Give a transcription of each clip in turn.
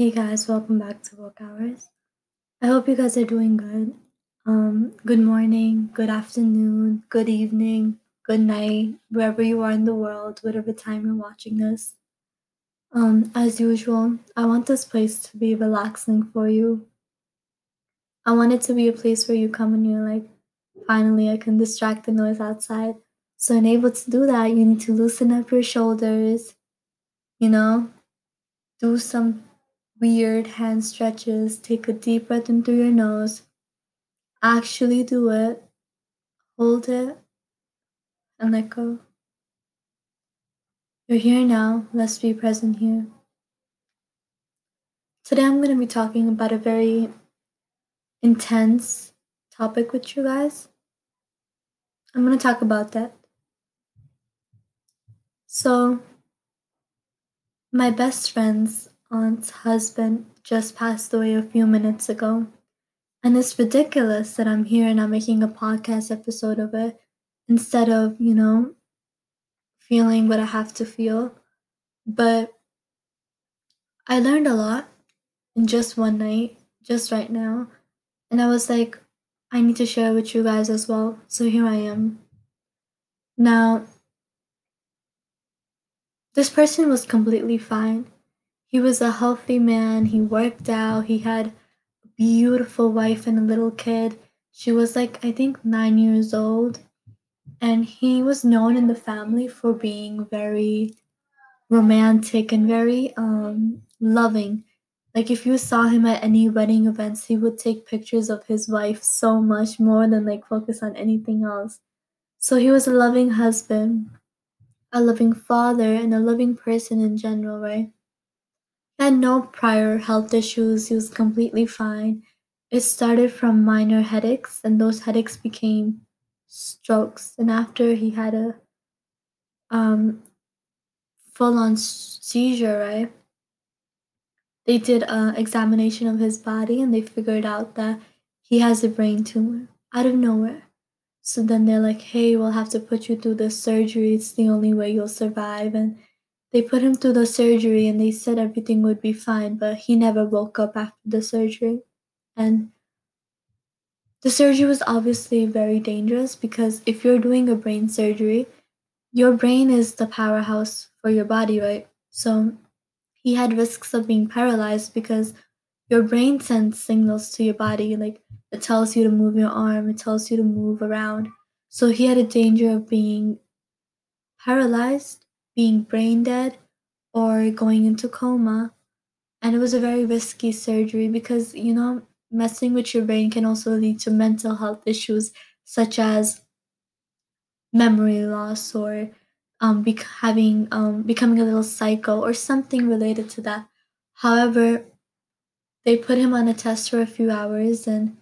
Hey guys, welcome back to Work Hours. I hope you guys are doing good. Um, good morning, good afternoon, good evening, good night, wherever you are in the world, whatever time you're watching this. Um, as usual, I want this place to be relaxing for you. I want it to be a place where you come and you're like, finally, I can distract the noise outside. So, in able to do that, you need to loosen up your shoulders, you know, do some weird hand stretches. Take a deep breath in through your nose. Actually do it. Hold it and let go. You're here now. Let's be present here. Today I'm going to be talking about a very intense topic with you guys. I'm going to talk about that. So, my best friend's aunt's husband just passed away a few minutes ago. And it's ridiculous that I'm here and I'm making a podcast episode of it instead of, you know, feeling what I have to feel. But I learned a lot in just one night, just right now. And I was like, I need to share with you guys as well. So here I am. Now, this person was completely fine. He was a healthy man. He worked out. He had a beautiful wife and a little kid. She was like, I think, nine years old. And he was known in the family for being very romantic and very um, loving. Like, if you saw him at any wedding events, he would take pictures of his wife so much more than like focus on anything else. So, he was a loving husband, a loving father, and a loving person in general, right? Had no prior health issues, he was completely fine. It started from minor headaches, and those headaches became strokes. And after he had a um, full on seizure, right? They did an examination of his body and they figured out that he has a brain tumor out of nowhere. So then they're like, hey, we'll have to put you through this surgery. It's the only way you'll survive. And they put him through the surgery and they said everything would be fine, but he never woke up after the surgery. And the surgery was obviously very dangerous because if you're doing a brain surgery, your brain is the powerhouse for your body, right? So he had risks of being paralyzed because your brain sends signals to your body, like it tells you to move your arm, it tells you to move around. So he had a danger of being paralyzed being brain dead or going into coma. And it was a very risky surgery because, you know, messing with your brain can also lead to mental health issues such as memory loss or um, be- having um, becoming a little psycho or something related to that. However, they put him on a test for a few hours and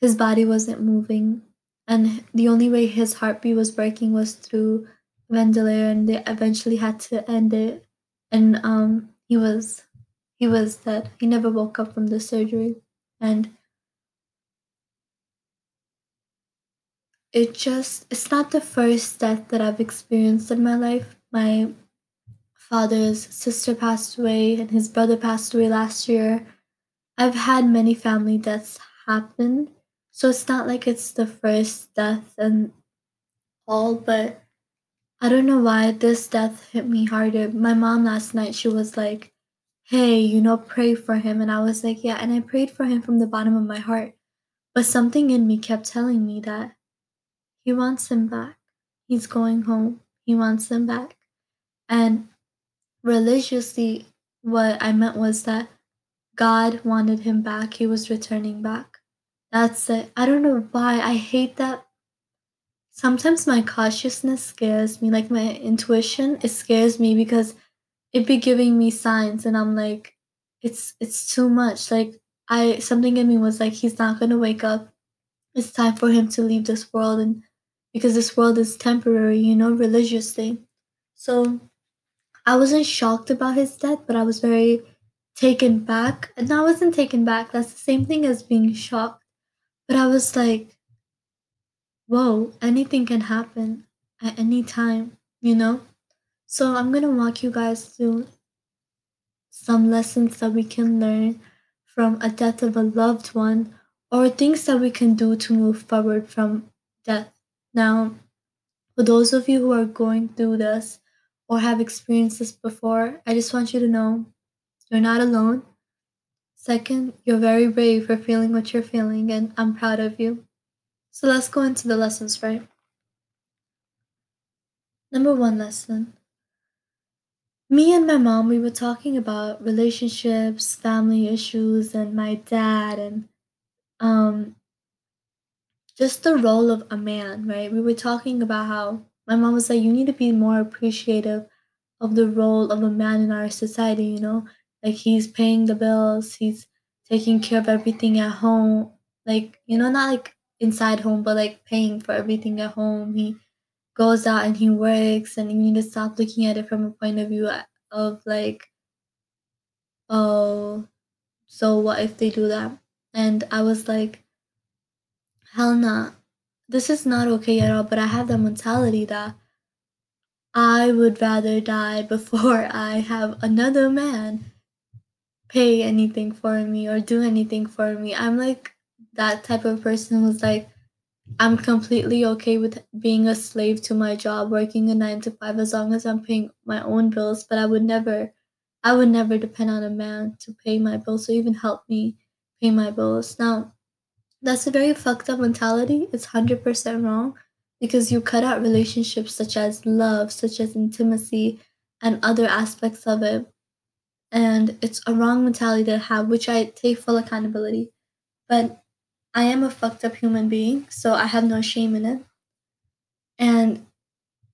his body wasn't moving. And the only way his heartbeat was breaking was through ventilator and they eventually had to end it. And um he was he was dead. He never woke up from the surgery. And it just it's not the first death that i've experienced in my life. My father's sister passed away and his brother passed away last year. I've had many family deaths happen. So it's not like it's the first death and all but I don't know why this death hit me harder. My mom last night, she was like, hey, you know, pray for him. And I was like, yeah. And I prayed for him from the bottom of my heart. But something in me kept telling me that he wants him back. He's going home. He wants him back. And religiously, what I meant was that God wanted him back. He was returning back. That's it. I don't know why. I hate that sometimes my cautiousness scares me like my intuition it scares me because it be giving me signs and i'm like it's it's too much. Like i something in me was like he's not gonna wake up. It's time for him to leave this world and because this world is temporary you know religiously. So i wasn't shocked about his death but i was very taken back. And i wasn't taken back that's the same thing as being shocked but i was like whoa, anything can happen at any time, you know? So I'm gonna walk you guys through some lessons that we can learn from a death of a loved one, or things that we can do to move forward from death. Now, for those of you who are going through this or have experienced this before, I just want you to know you're not alone. Second, you're very brave for feeling what you're feeling, and I'm proud of you. So let's go into the lessons, right? Number one lesson. Me and my mom, we were talking about relationships, family issues, and my dad, and um, just the role of a man, right? We were talking about how my mom was like, you need to be more appreciative of the role of a man in our society, you know? Like he's paying the bills, he's taking care of everything at home. Like, you know, not like inside home, but like paying for everything at home. He goes out and he works, and you need to stop looking at it from a point of view uh, of like, oh, so what if they do that? And I was like, hell nah. This is not okay at all, but I have that mentality that I would rather die before I have another man pay anything for me or do anything for me. I'm like that type of person who's like, I'm completely okay with being a slave to my job, working a nine to five as long as I'm paying my own bills, but I would never I would never depend on a man to pay my bills or even help me pay my bills. Now, that's a very fucked up mentality. It's 100% wrong because you cut out relationships such as love, such as intimacy, and other aspects of it and it's a wrong mentality to have, which I take full accountability. But I am a fucked up human being, so I have no shame in it. And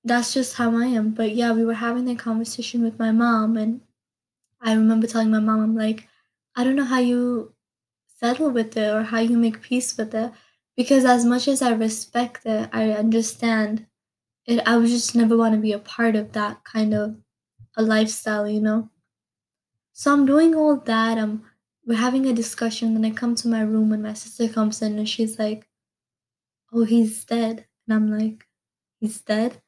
that's just how I am. But yeah, we were having that conversation with my mom, and I remember telling my mom, I'm like, I don't know how you settle with it or how you make peace with it. Because as much as I respect it, I understand it. I would just never want to be a part of that kind of a lifestyle, you know? So I'm doing all that. I'm we're having a discussion. Then I come to my room and my sister comes in and she's like, "Oh, he's dead." And I'm like, "He's dead."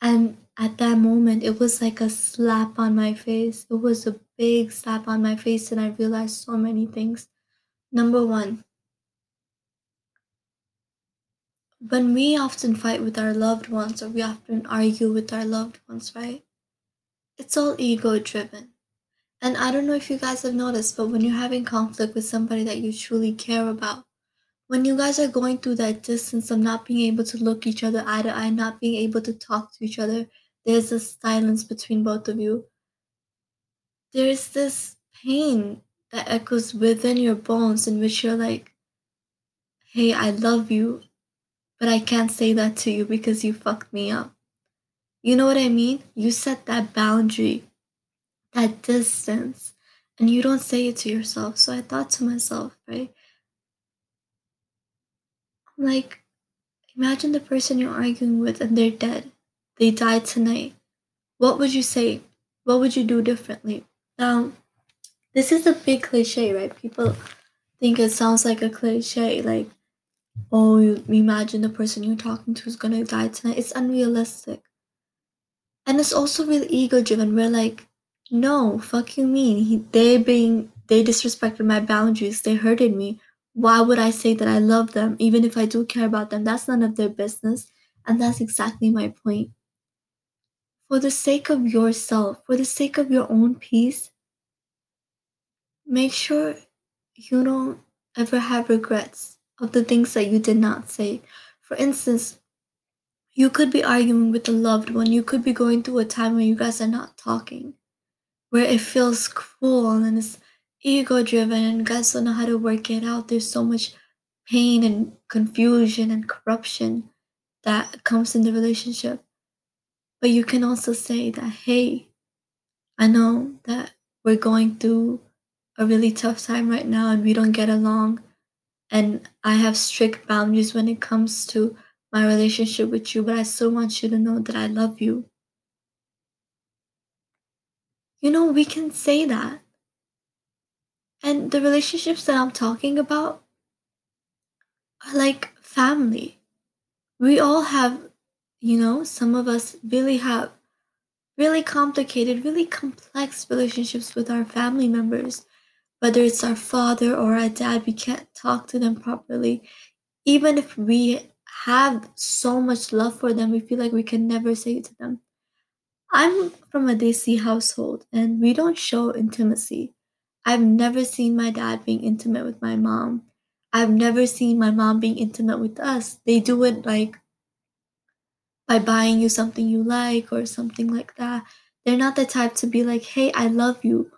And at that moment, it was like a slap on my face. It was a big slap on my face, and I realized so many things. Number one, when we often fight with our loved ones or we often argue with our loved ones, right? It's all ego driven and I don't know if you guys have noticed, but when you're having conflict with somebody that you truly care about, when you guys are going through that distance of not being able to look each other eye to eye, not being able to talk to each other, there's a silence between both of you. There's this pain that echoes within your bones in which you're like, hey, I love you, but I can't say that to you because you fucked me up. You know what I mean? You set that boundary that distance and you don't say it to yourself. So I thought to myself, right? Like, imagine the person you're arguing with and they're dead. They died tonight. What would you say? What would you do differently? Now, this is a big cliche, right? People think it sounds like a cliche, like, oh, you imagine the person you're talking to is gonna die tonight. It's unrealistic. And it's also really ego driven. We're like, no, fuck you mean? He, they being they disrespected my boundaries. They hurted me. Why would I say that I love them even if I do care about them? That's none of their business. And that's exactly my point. For the sake of yourself, for the sake of your own peace, make sure you don't ever have regrets of the things that you did not say. For instance, you could be arguing with a loved one. You could be going through a time where you guys are not talking where it feels cruel and it's ego driven and guys don't know how to work it out. There's so much pain and confusion and corruption that comes in the relationship. But you can also say that, hey, I know that we're going through a really tough time right now and we don't get along. And I have strict boundaries when it comes to my relationship with you, but I still want you to know that I love you you know, we can say that. And the relationships that I'm talking about are like family. We all have, you know, some of us really have really complicated, really complex relationships with our family members. Whether it's our father or our dad, we can't talk to them properly. Even if we have so much love for them, we feel like we can never say it to them. I'm from a Desi household and we don't show intimacy. I've never seen my dad being intimate with my mom. I've never seen my mom being intimate with us. They do it like by buying you something you like or something like that. They're not the type to be like, hey, I love you.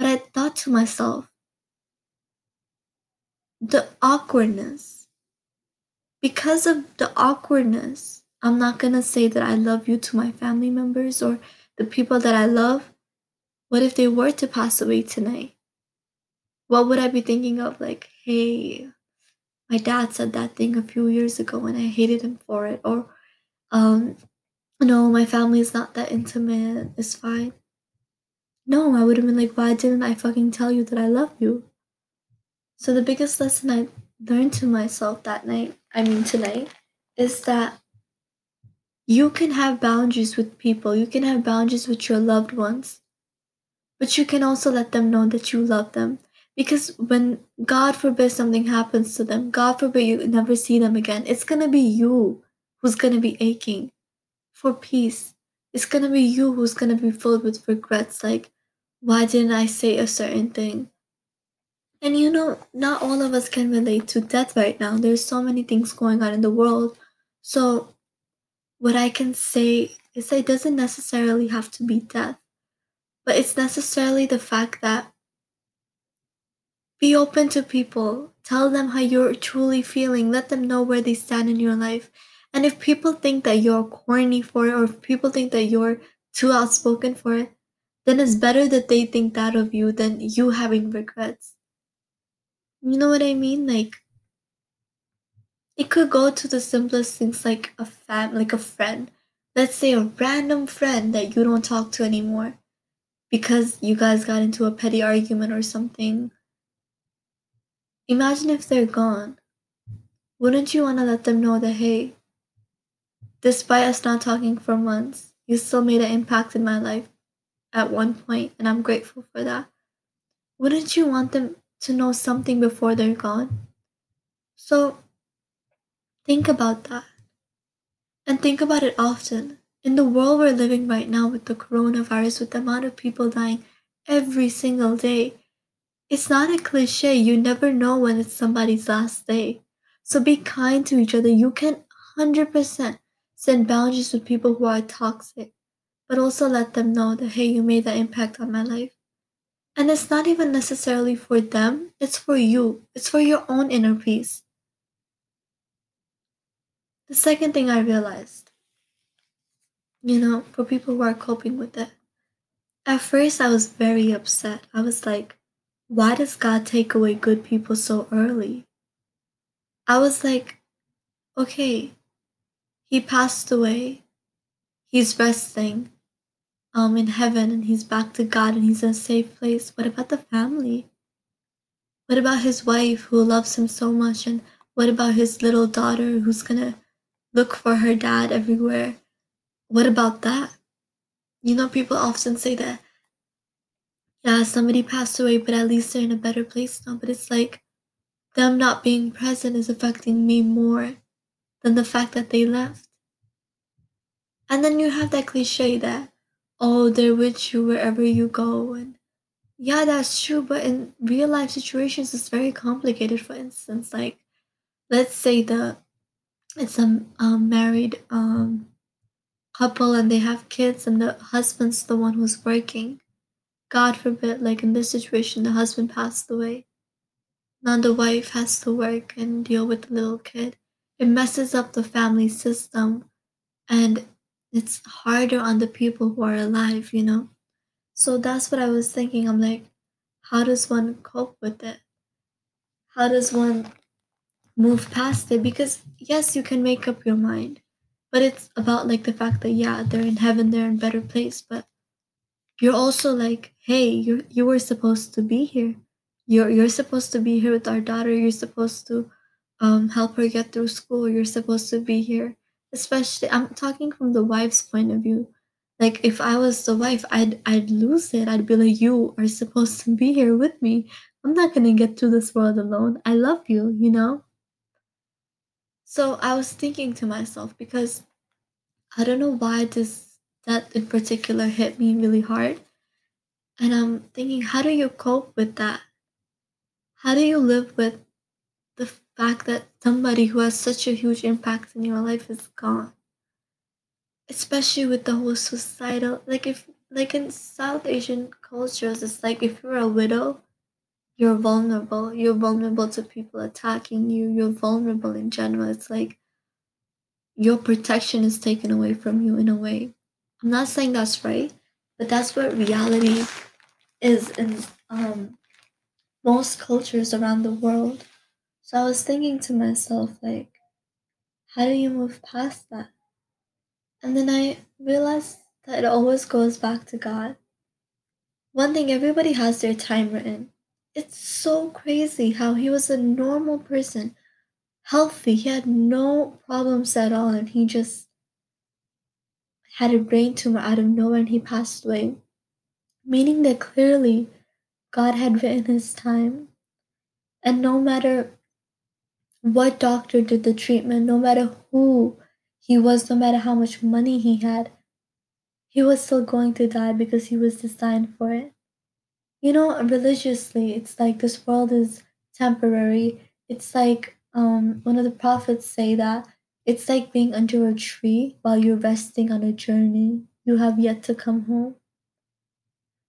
But I thought to myself, the awkwardness. Because of the awkwardness, I'm not gonna say that I love you to my family members or the people that I love. What if they were to pass away tonight? What would I be thinking of? Like, hey, my dad said that thing a few years ago and I hated him for it. Or, um, no, my family is not that intimate. It's fine. No, I would have been like, why didn't I fucking tell you that I love you? So the biggest lesson I learned to myself that night, I mean tonight, is that you can have boundaries with people, you can have boundaries with your loved ones, but you can also let them know that you love them. Because when God forbid something happens to them, God forbid you never see them again, it's gonna be you who's gonna be aching for peace. It's gonna be you who's gonna be filled with regrets like, why didn't I say a certain thing? And you know, not all of us can relate to death right now. There's so many things going on in the world. So what I can say is that it doesn't necessarily have to be death, but it's necessarily the fact that be open to people, tell them how you're truly feeling, let them know where they stand in your life. And if people think that you're corny for it, or if people think that you're too outspoken for it, then it's better that they think that of you than you having regrets. You know what I mean? Like, it could go to the simplest things like a fam like a friend. Let's say a random friend that you don't talk to anymore because you guys got into a petty argument or something. Imagine if they're gone. Wouldn't you want to let them know that hey, despite us not talking for months, you still made an impact in my life at one point and I'm grateful for that. Wouldn't you want them to know something before they're gone? So Think about that. And think about it often. In the world we're living right now with the coronavirus, with the amount of people dying every single day, it's not a cliche. You never know when it's somebody's last day. So be kind to each other. You can 100% send boundaries with people who are toxic, but also let them know that, hey, you made that impact on my life. And it's not even necessarily for them, it's for you, it's for your own inner peace. The second thing I realized, you know, for people who are coping with it, at first I was very upset. I was like, why does God take away good people so early? I was like, okay, he passed away. He's resting um in heaven and he's back to God and he's in a safe place. What about the family? What about his wife who loves him so much and what about his little daughter who's gonna look for her dad everywhere. What about that? You know, people often say that, yeah, somebody passed away, but at least they're in a better place now. But it's like them not being present is affecting me more than the fact that they left. And then you have that cliche that, oh, they're with you wherever you go. And yeah, that's true. But in real life situations, it's very complicated. For instance, like, let's say the it's a married um, couple and they have kids and the husband's the one who's working. God forbid like in this situation the husband passed away. Now the wife has to work and deal with the little kid. It messes up the family system and it's harder on the people who are alive you know? So that's what i was thinking. I'm like how does one cope with it? How does one move past it because yes you can make up your mind but it's about like the fact that yeah they're in heaven they're in better place but you're also like hey you you were supposed to be here you're you're supposed to be here with our daughter you're supposed to um help her get through school you're supposed to be here especially i'm talking from the wife's point of view Like if I was the wife, I'd I'd lose it. I'd be like, you are supposed to be here with me. I'm not gonna get through this world alone. I love you, you know? So I was thinking to myself because I don't know why this that in particular hit me really hard. And I'm thinking, how do you cope with that? How do you live with the fact that somebody who has such a huge impact in your life is gone? Especially with the whole suicidal like if like in South Asian cultures, it's like if you're a widow, you're vulnerable. You're vulnerable to people attacking you. You're vulnerable in general. It's like your protection is taken away from you in a way. I'm not saying that's right, but that's what reality is in um, most cultures around the world. So I was thinking to myself, like, how do you move past that? And then I realized that it always goes back to God. One thing everybody has their time written. It's so crazy how he was a normal person, healthy, he had no problems at all, and he just had a brain tumor out of nowhere and he passed away. Meaning that clearly God had written his time. And no matter what doctor did the treatment, no matter who he was, no matter how much money he had, he was still going to die because he was designed for it. You know, religiously, it's like this world is temporary. It's like um, one of the prophets say that it's like being under a tree while you're resting on a journey. You have yet to come home.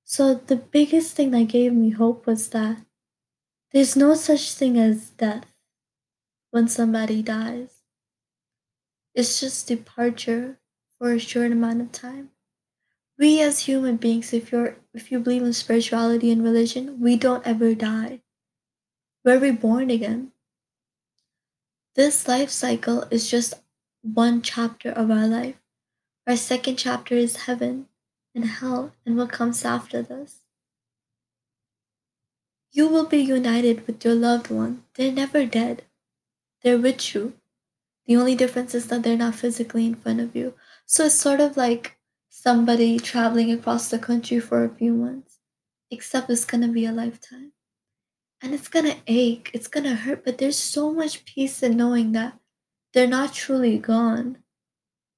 So, the biggest thing that gave me hope was that there's no such thing as death when somebody dies. It's just departure for a short amount of time. We as human beings, if you're if you believe in spirituality and religion, we don't ever die. We're reborn again. This life cycle is just one chapter of our life. Our second chapter is heaven and hell and what comes after this. You will be united with your loved one. They're never dead. They're with you. The only difference is that they're not physically in front of you. So it's sort of like somebody traveling across the country for a few months, except it's gonna be a lifetime. And it's gonna ache, it's gonna hurt, but there's so much peace in knowing that they're not truly gone.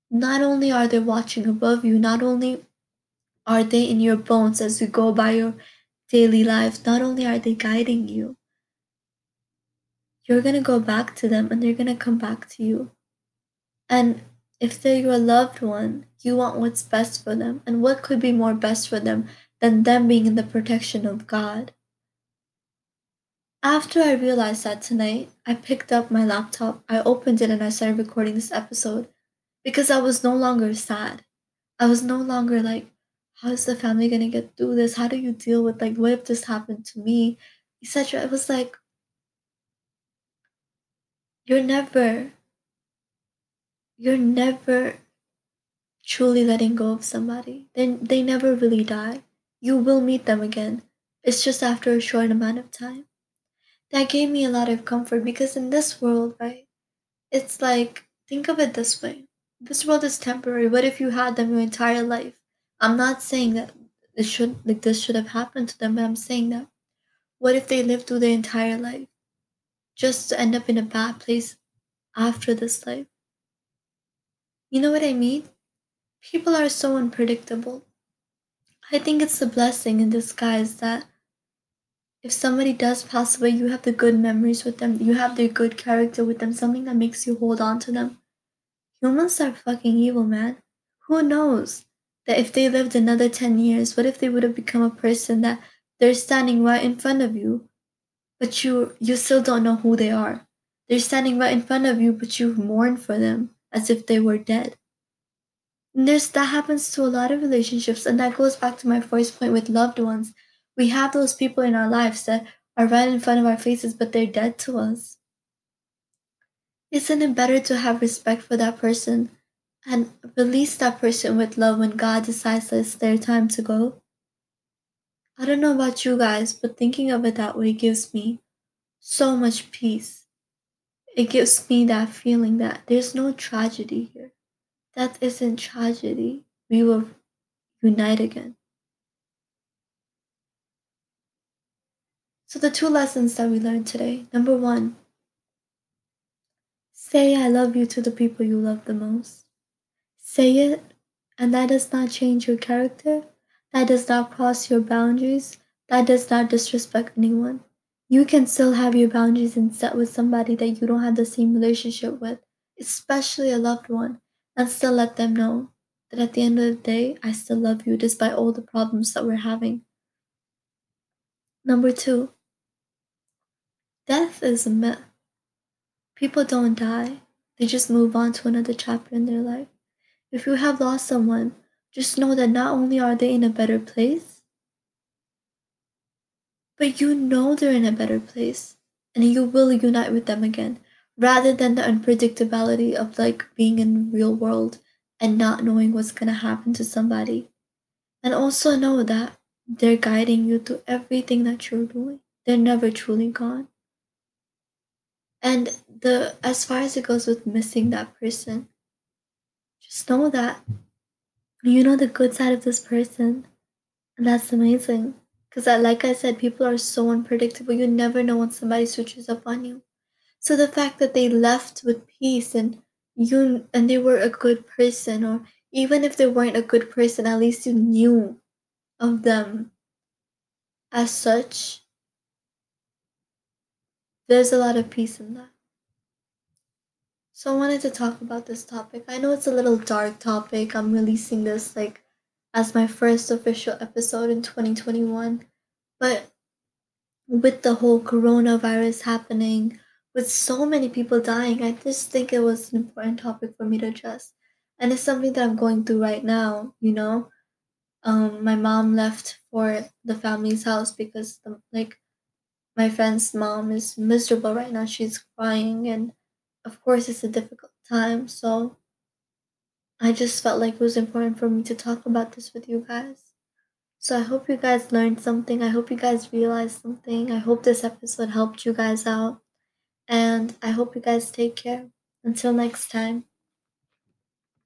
Not only are they watching above you, not only are they in your bones as you go by your daily life, not only are they guiding you, you're gonna go back to them and they're gonna come back to you. And if they're your loved one, you want what's best for them. And what could be more best for them than them being in the protection of God? After I realized that tonight, I picked up my laptop, I opened it, and I started recording this episode because I was no longer sad. I was no longer like, how is the family gonna get through this? How do you deal with like what if this happened to me? Etc. It was like you're never you're never truly letting go of somebody. Then they never really die. You will meet them again. It's just after a short amount of time. That gave me a lot of comfort because in this world, right, it's like think of it this way. This world is temporary. What if you had them your entire life? I'm not saying that this should like this should have happened to them, but I'm saying that what if they lived through their entire life just to end up in a bad place after this life? You know what I mean? People are so unpredictable. I think it's a blessing in disguise that if somebody does pass away, you have the good memories with them, you have their good character with them, something that makes you hold on to them. Humans are fucking evil, man. Who knows that if they lived another 10 years, what if they would have become a person that they're standing right in front of you, but you you still don't know who they are. They're standing right in front of you, but you mourn for them as if they were dead. There's that happens to a lot of relationships, and that goes back to my first point with loved ones. We have those people in our lives that are right in front of our faces, but they're dead to us. Isn't it better to have respect for that person and release that person with love when God decides that it's their time to go? I don't know about you guys, but thinking of it that way gives me so much peace it gives me that feeling that there's no tragedy here. That isn't tragedy. We will unite again. So, the two lessons that we learned today number one, say I love you to the people you love the most. Say it, and that does not change your character, that does not cross your boundaries, that does not disrespect anyone. You can still have your boundaries and set with somebody that you don't have the same relationship with, especially a loved one, and still let them know that at the end of the day, I still love you despite all the problems that we're having. Number two, Death is a myth. People don't die, they just move on to another chapter in their life. If you have lost someone, just know that not only are they in a better place, but you know they're in a better place and you will unite with them again rather than the unpredictability of like being in real world and not knowing what's going to happen to somebody. And also know that they're guiding you through everything that you're doing. They're never truly gone. And the as far as it goes with missing that person, just know that you know the good side of this person. And that's amazing. Because, like I said, people are so unpredictable. You never know when somebody switches up on you. So the fact that they left with peace and you and they were a good person, or even if they weren't a good person, at least you knew of them as such there's a lot of peace in that. So I wanted to talk about this topic. I know it's a little dark topic. I'm releasing this like as my first official episode in 2021. But with the whole coronavirus happening, with so many people dying, I just think it was an important topic for me to address. And it's something that I'm going through right now, you know. Um, my mom left for the family's house because the, like my friend's mom is miserable right now. She's crying, and of course, it's a difficult time. So, I just felt like it was important for me to talk about this with you guys. So, I hope you guys learned something. I hope you guys realized something. I hope this episode helped you guys out. And I hope you guys take care. Until next time.